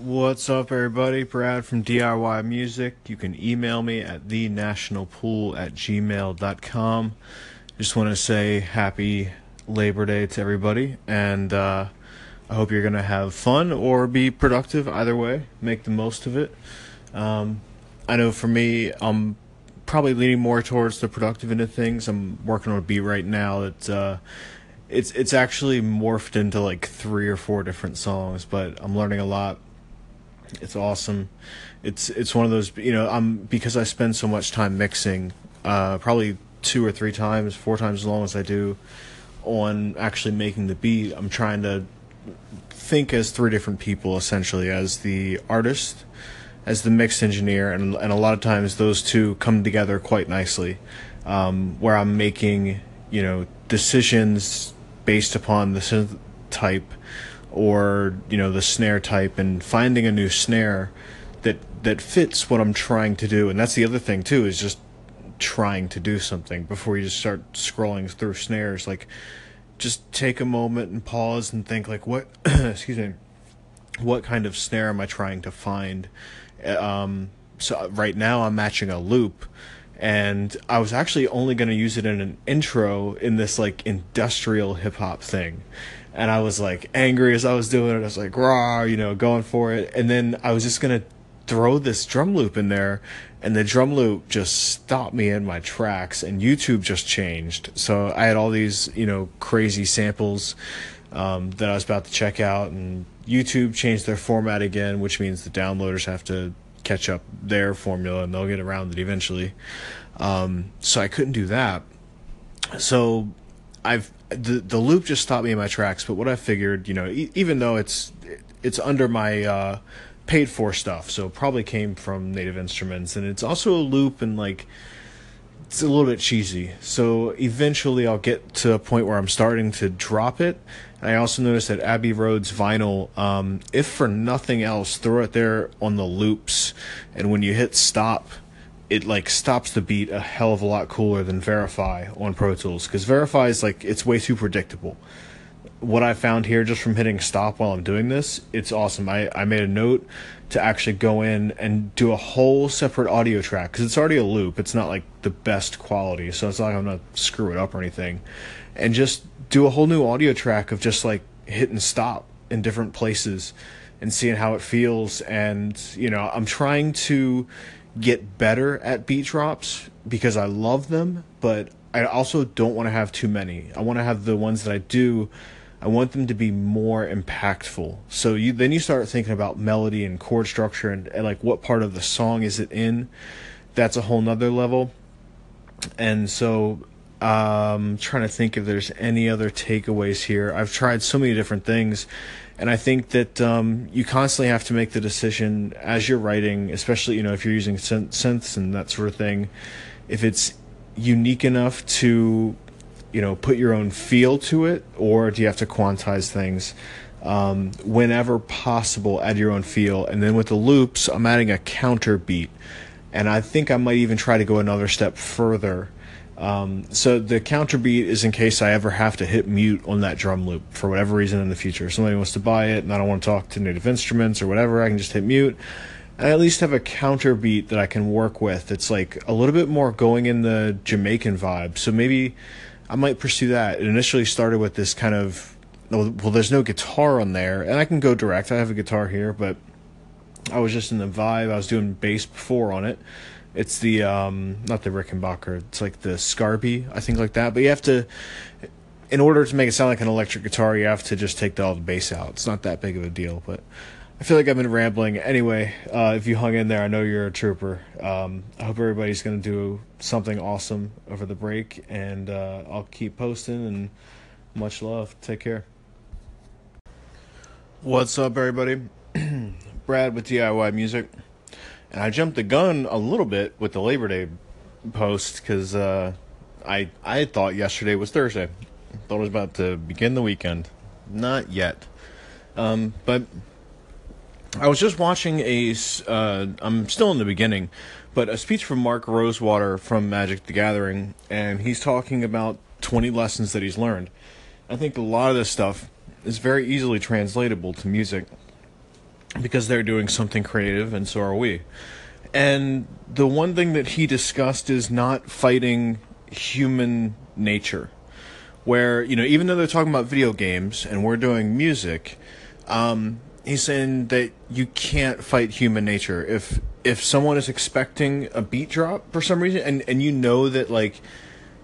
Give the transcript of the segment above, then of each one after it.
What's up, everybody? Brad from DIY Music. You can email me at thenationalpool at gmail.com. Just want to say happy Labor Day to everybody, and uh, I hope you're going to have fun or be productive either way. Make the most of it. Um, I know for me, I'm probably leaning more towards the productive end of things. I'm working on a beat right now that. Uh, it's it's actually morphed into like three or four different songs, but I'm learning a lot it's awesome. It's it's one of those you know I'm because I spend so much time mixing, uh, probably two or three times, four times as long as I do on actually making the beat. I'm trying to think as three different people essentially as the artist, as the mix engineer, and and a lot of times those two come together quite nicely, um, where I'm making you know decisions based upon the synth type or you know the snare type and finding a new snare that that fits what I'm trying to do. And that's the other thing too is just trying to do something before you just start scrolling through snares. Like just take a moment and pause and think like what excuse me what kind of snare am I trying to find? Um, so right now I'm matching a loop and I was actually only going to use it in an intro in this like industrial hip hop thing and I was like angry as I was doing it. I was like, raw, you know, going for it. And then I was just gonna throw this drum loop in there, and the drum loop just stopped me in my tracks, and YouTube just changed. So I had all these, you know, crazy samples um, that I was about to check out, and YouTube changed their format again, which means the downloaders have to catch up their formula, and they'll get around it eventually. Um, so I couldn't do that. So I've the the loop just stopped me in my tracks. But what I figured, you know, e- even though it's it's under my uh, paid for stuff, so probably came from Native Instruments, and it's also a loop and like it's a little bit cheesy. So eventually, I'll get to a point where I'm starting to drop it. I also noticed that Abbey Road's vinyl, um, if for nothing else, throw it there on the loops, and when you hit stop it like stops the beat a hell of a lot cooler than Vari-Fi on Pro Tools because Vari-Fi is like it's way too predictable. What I found here just from hitting stop while I'm doing this, it's awesome. I, I made a note to actually go in and do a whole separate audio track because it's already a loop. It's not like the best quality, so it's not like I'm gonna screw it up or anything. And just do a whole new audio track of just like hitting stop in different places and seeing how it feels. And you know, I'm trying to get better at beat drops because I love them, but I also don't want to have too many. I want to have the ones that I do. I want them to be more impactful. So you then you start thinking about melody and chord structure and, and like what part of the song is it in. That's a whole nother level. And so um trying to think if there's any other takeaways here. I've tried so many different things and I think that um, you constantly have to make the decision as you're writing, especially you know if you're using synths and that sort of thing, if it's unique enough to you know put your own feel to it, or do you have to quantize things? Um, whenever possible, add your own feel, and then with the loops, I'm adding a counter beat, and I think I might even try to go another step further um, so the counter beat is in case I ever have to hit mute on that drum loop for whatever reason in the future. If Somebody wants to buy it and I don't want to talk to native instruments or whatever, I can just hit mute. I at least have a counter beat that I can work with. It's like a little bit more going in the Jamaican vibe. So maybe I might pursue that. It initially started with this kind of well, there's no guitar on there, and I can go direct. I have a guitar here, but I was just in the vibe. I was doing bass before on it it's the um, not the Rickenbacker. It's like the Scarby, I think, like that. But you have to, in order to make it sound like an electric guitar, you have to just take the, all the bass out. It's not that big of a deal, but I feel like I've been rambling. Anyway, uh, if you hung in there, I know you're a trooper. Um, I hope everybody's going to do something awesome over the break, and uh, I'll keep posting. And much love. Take care. What's up, everybody? Brad with DIY Music and I jumped the gun a little bit with the Labor Day post because uh, I I thought yesterday was Thursday. Thought it was about to begin the weekend. Not yet. Um, but I was just watching a. Uh, I'm still in the beginning, but a speech from Mark Rosewater from Magic the Gathering, and he's talking about 20 lessons that he's learned. I think a lot of this stuff is very easily translatable to music because they're doing something creative, and so are we. And the one thing that he discussed is not fighting human nature. Where, you know, even though they're talking about video games and we're doing music, um, he's saying that you can't fight human nature. If if someone is expecting a beat drop for some reason and, and you know that like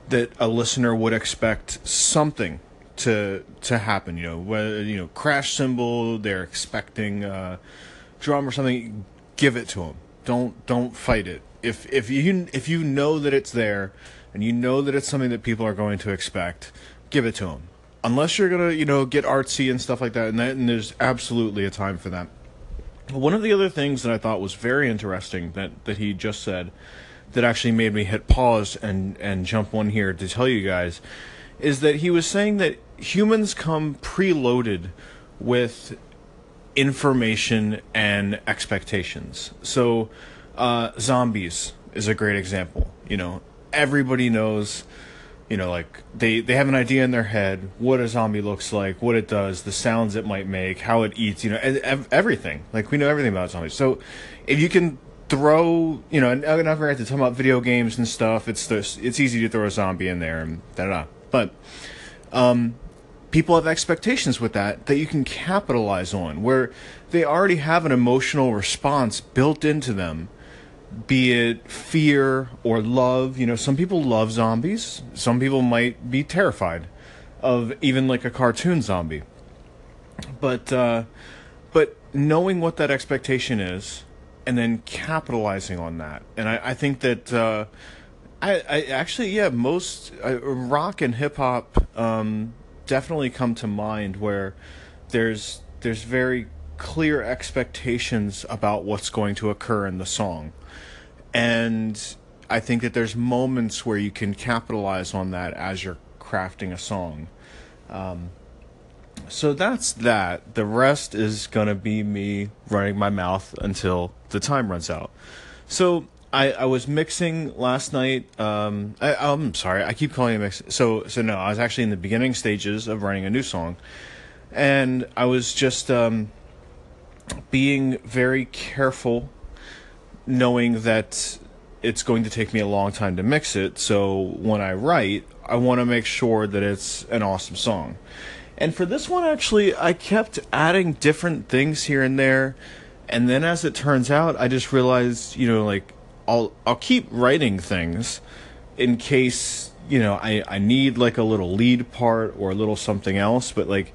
that a listener would expect something to to happen, you know, whether you know, crash cymbal, they're expecting uh drum or something, give it to them don't don't fight it. If if you if you know that it's there, and you know that it's something that people are going to expect, give it to them. Unless you're gonna you know get artsy and stuff like that, and, that, and there's absolutely a time for that. One of the other things that I thought was very interesting that that he just said, that actually made me hit pause and and jump one here to tell you guys, is that he was saying that humans come preloaded with information and expectations. So, uh, zombies is a great example. You know, everybody knows. You know, like they they have an idea in their head what a zombie looks like, what it does, the sounds it might make, how it eats. You know, everything. Like we know everything about zombies. So, if you can throw, you know, and I'm not going to talk about video games and stuff. It's it's easy to throw a zombie in there and da da. But um, people have expectations with that that you can capitalize on where they already have an emotional response built into them be it fear or love. You know some people love zombies. Some people might be terrified of even like a cartoon zombie. But uh but knowing what that expectation is and then capitalizing on that. And i, I think that uh I, I actually yeah most uh, rock and hip hop um definitely come to mind where there's there's very clear expectations about what's going to occur in the song. And I think that there's moments where you can capitalize on that as you're crafting a song. Um, so that's that. The rest is going to be me running my mouth until the time runs out. So I, I was mixing last night. Um, I, I'm sorry, I keep calling it mix. So so no, I was actually in the beginning stages of writing a new song, and I was just um, being very careful, knowing that it's going to take me a long time to mix it. So when I write, I want to make sure that it's an awesome song. And for this one, actually, I kept adding different things here and there. And then as it turns out, I just realized, you know, like I'll I'll keep writing things in case you know I I need like a little lead part or a little something else. But like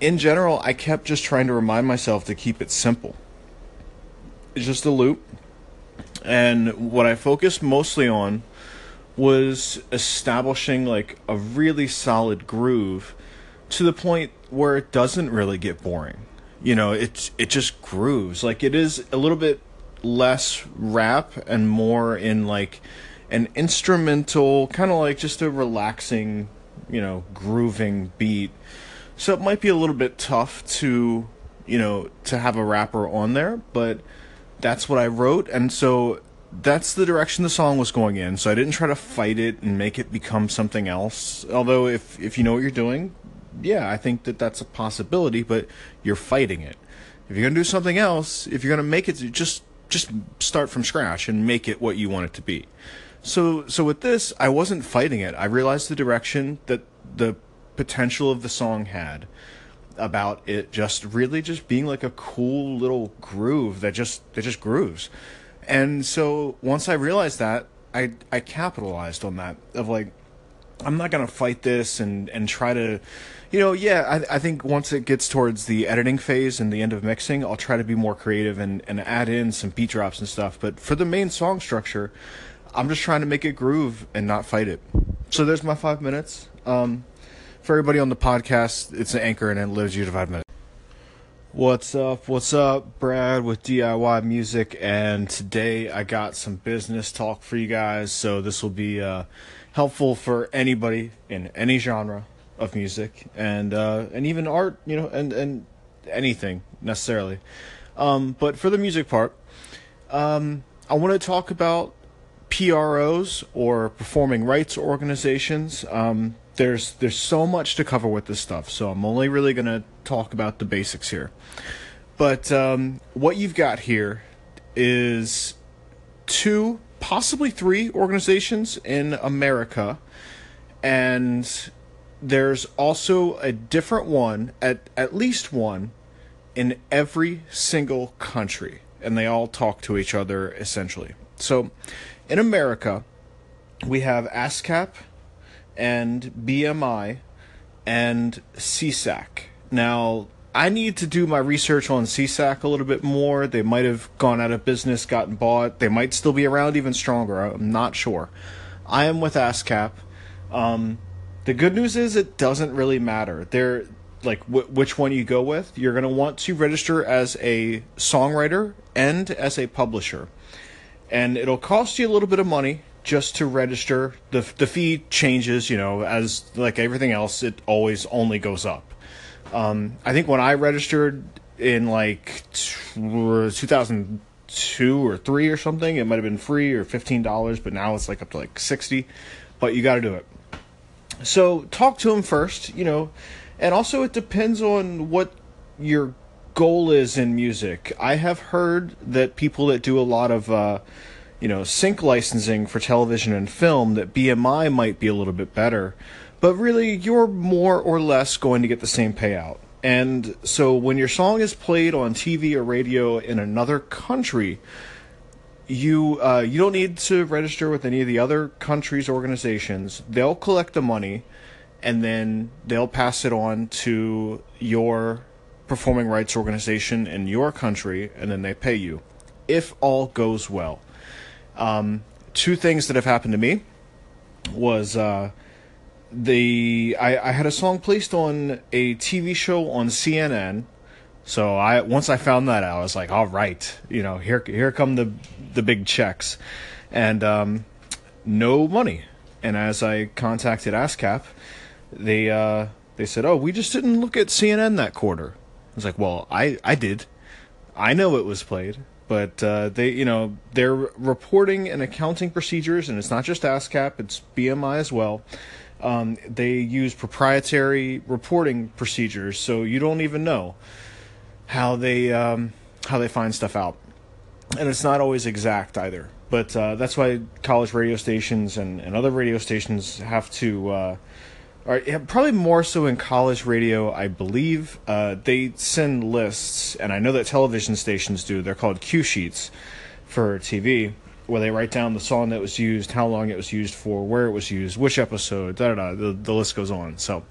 in general, I kept just trying to remind myself to keep it simple. It's just a loop, and what I focused mostly on was establishing like a really solid groove to the point where it doesn't really get boring. You know, it's it just grooves. Like it is a little bit less rap and more in like an instrumental, kind of like just a relaxing, you know, grooving beat. So it might be a little bit tough to, you know, to have a rapper on there, but that's what I wrote, and so that's the direction the song was going in. So I didn't try to fight it and make it become something else. Although if if you know what you're doing, yeah, I think that that's a possibility, but you're fighting it. If you're gonna do something else, if you're gonna make it, just just start from scratch and make it what you want it to be. So so with this, I wasn't fighting it. I realized the direction that the potential of the song had about it just really just being like a cool little groove that just that just grooves. And so once I realized that, I I capitalized on that of like I'm not gonna fight this and and try to, you know, yeah. I I think once it gets towards the editing phase and the end of mixing, I'll try to be more creative and and add in some beat drops and stuff. But for the main song structure, I'm just trying to make it groove and not fight it. So there's my five minutes. Um, for everybody on the podcast, it's an anchor and it lives you to five minutes. What's up? What's up? Brad with DIY Music, and today I got some business talk for you guys. So this will be uh helpful for anybody in any genre of music and uh, and even art, you know, and and anything necessarily. Um, but for the music part, um, I want to talk about PROs or performing rights organizations. Um, there's there's so much to cover with this stuff, so I'm only really gonna talk about the basics here. But um, what you've got here is two, possibly three organizations in America, and there's also a different one, at, at least one, in every single country, and they all talk to each other essentially. So in America, we have ASCAP and BMI and SESAC. Now, I need to do my research on SESAC a little bit more. They might have gone out of business, gotten bought. They might still be around even stronger. I'm not sure. I am with ASCAP. Um, the good news is it doesn't really matter. They're like w- which one you go with. You're going to want to register as a songwriter and as a publisher, and it'll cost you a little bit of money just to register. the The fee changes, you know, as like everything else. It always only goes up. Um, I think when I registered in like 2002 or three or something, it might have been free or fifteen dollars, but now it's like up to like sixty. But you got to do it. So talk to them first, you know, and also it depends on what your goal is in music. I have heard that people that do a lot of uh, you know sync licensing for television and film that BMI might be a little bit better but really you're more or less going to get the same payout. And so when your song is played on TV or radio in another country, you uh, you don't need to register with any of the other countries' organizations. They'll collect the money, and then they'll pass it on to your performing rights organization in your country, and then they pay you, if all goes well. Um, two things that have happened to me was uh, the I, I had a song placed on a TV show on CNN. So I once I found that out, I was like, all right, you know, here here come the the big checks, and um, no money. And as I contacted ASCAP, they uh, they said, oh, we just didn't look at CNN that quarter. I was like, well, I I did, I know it was played, but uh, they you know they're reporting and accounting procedures, and it's not just ASCAP, it's BMI as well um, they use proprietary reporting procedures, so you don't even know how they um, how they find stuff out, and it's not always exact either. But uh, that's why college radio stations and, and other radio stations have to, uh, or probably more so in college radio, I believe. Uh, they send lists, and I know that television stations do. They're called cue sheets for TV where they write down the song that was used, how long it was used for, where it was used, which episode, da da da. The, the list goes on. So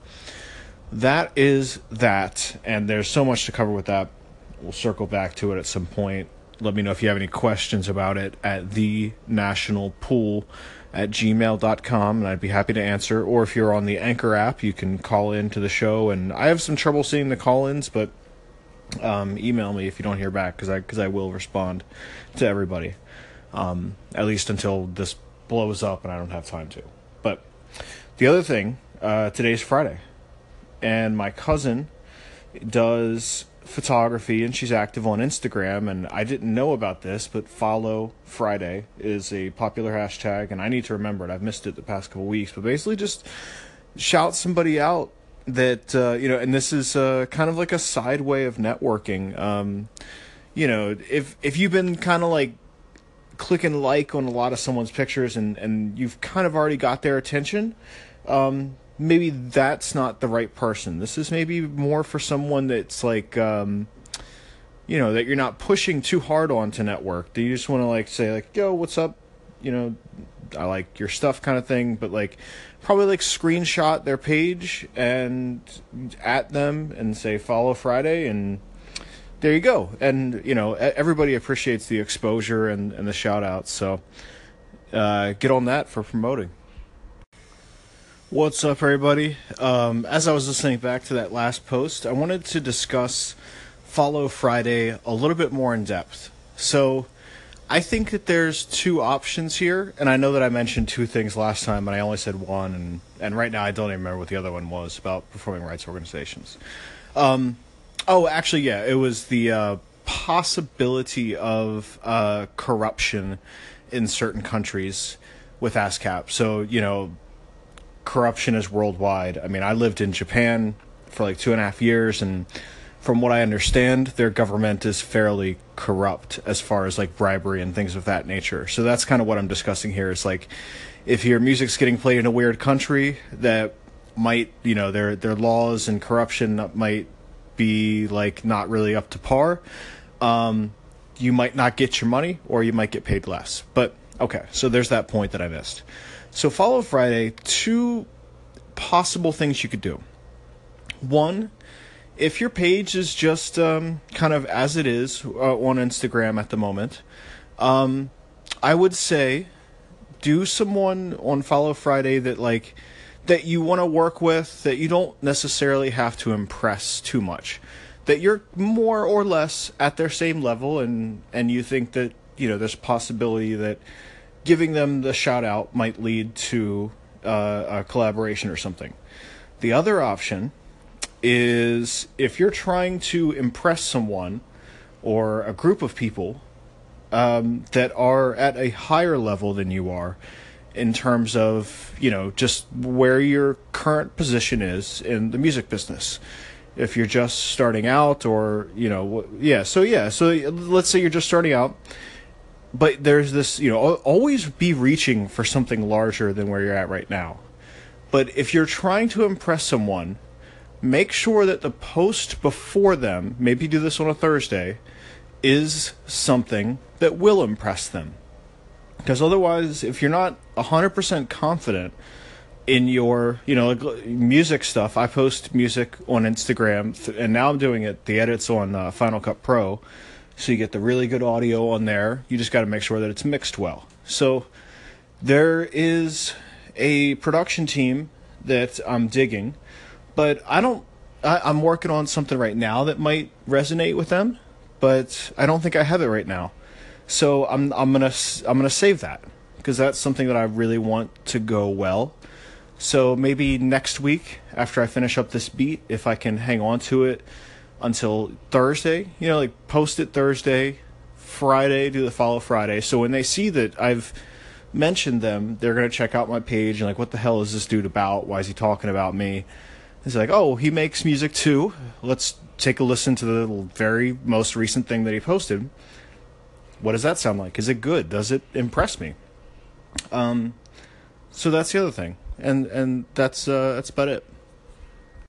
that is that, and there's so much to cover with that. We'll circle back to it at some point. Let me know if you have any questions about it at the national pool at gmail.com and I'd be happy to answer. Or if you're on the Anchor app, you can call in to the show. And I have some trouble seeing the call ins, but um, email me if you don't hear back because I, cause I will respond to everybody um, at least until this blows up and I don't have time to. But the other thing, uh, today's Friday, and my cousin does photography and she's active on Instagram. And I didn't know about this, but follow Friday is a popular hashtag, and I need to remember it. I've missed it the past couple weeks, but basically just shout somebody out that uh, you know, and this is uh, kind of like a side way of networking. Um, you know, if if you've been kind of like clicking like on a lot of someone's pictures and, and you've kind of already got their attention, um, maybe that's not the right person. This is maybe more for someone that's like, um, you know, that you're not pushing too hard on to network. Do you just want to like say like, yo, what's up? You know, I like your stuff kind of thing, but like probably like screenshot their page and at them and say follow Friday and there you go. And you know, everybody appreciates the exposure and, and the shout outs. So uh, get on that for promoting. What's up, everybody? Um, as I was listening back to that last post, I wanted to discuss Follow Friday a little bit more in depth. So, I think that there's two options here, and I know that I mentioned two things last time, and I only said one, and, and right now I don't even remember what the other one was about performing rights organizations. Um, Oh, actually, yeah, it was the uh, possibility of uh, corruption in certain countries with ASCAP. So you know, corruption is worldwide. I mean, I lived in Japan for like two and a half years, and from what I understand, their government is fairly corrupt as far as like bribery and things of that nature. So that's kind of what I'm discussing here. Is like if your music's getting played in a weird country that might, you know, their their laws and corruption might be like not really up to par. Um, you might not get your money, or you might get paid less. But okay, so there's that point that I missed. So follow Friday. Two possible things you could do. One if your page is just um, kind of as it is uh, on Instagram at the moment, um, I would say do someone on Follow Friday that like that you want to work with that you don't necessarily have to impress too much. That you're more or less at their same level and and you think that you know there's a possibility that giving them the shout out might lead to uh, a collaboration or something. The other option is if you're trying to impress someone or a group of people um, that are at a higher level than you are in terms of you know just where your current position is in the music business if you're just starting out or you know yeah so yeah so let's say you're just starting out but there's this you know always be reaching for something larger than where you're at right now but if you're trying to impress someone make sure that the post before them, maybe do this on a Thursday, is something that will impress them. Because otherwise, if you're not 100% confident in your, you know, music stuff, I post music on Instagram, and now I'm doing it, the edits on uh, Final Cut Pro, so you get the really good audio on there. You just got to make sure that it's mixed well. So there is a production team that I'm digging but I don't. I, I'm working on something right now that might resonate with them, but I don't think I have it right now. So I'm I'm gonna I'm gonna save that because that's something that I really want to go well. So maybe next week after I finish up this beat, if I can hang on to it until Thursday, you know, like post it Thursday, Friday, do the follow Friday. So when they see that I've mentioned them, they're gonna check out my page and like, what the hell is this dude about? Why is he talking about me? It's like, oh, he makes music too. Let's take a listen to the very most recent thing that he posted. What does that sound like? Is it good? Does it impress me? Um, so that's the other thing, and and that's uh, that's about it.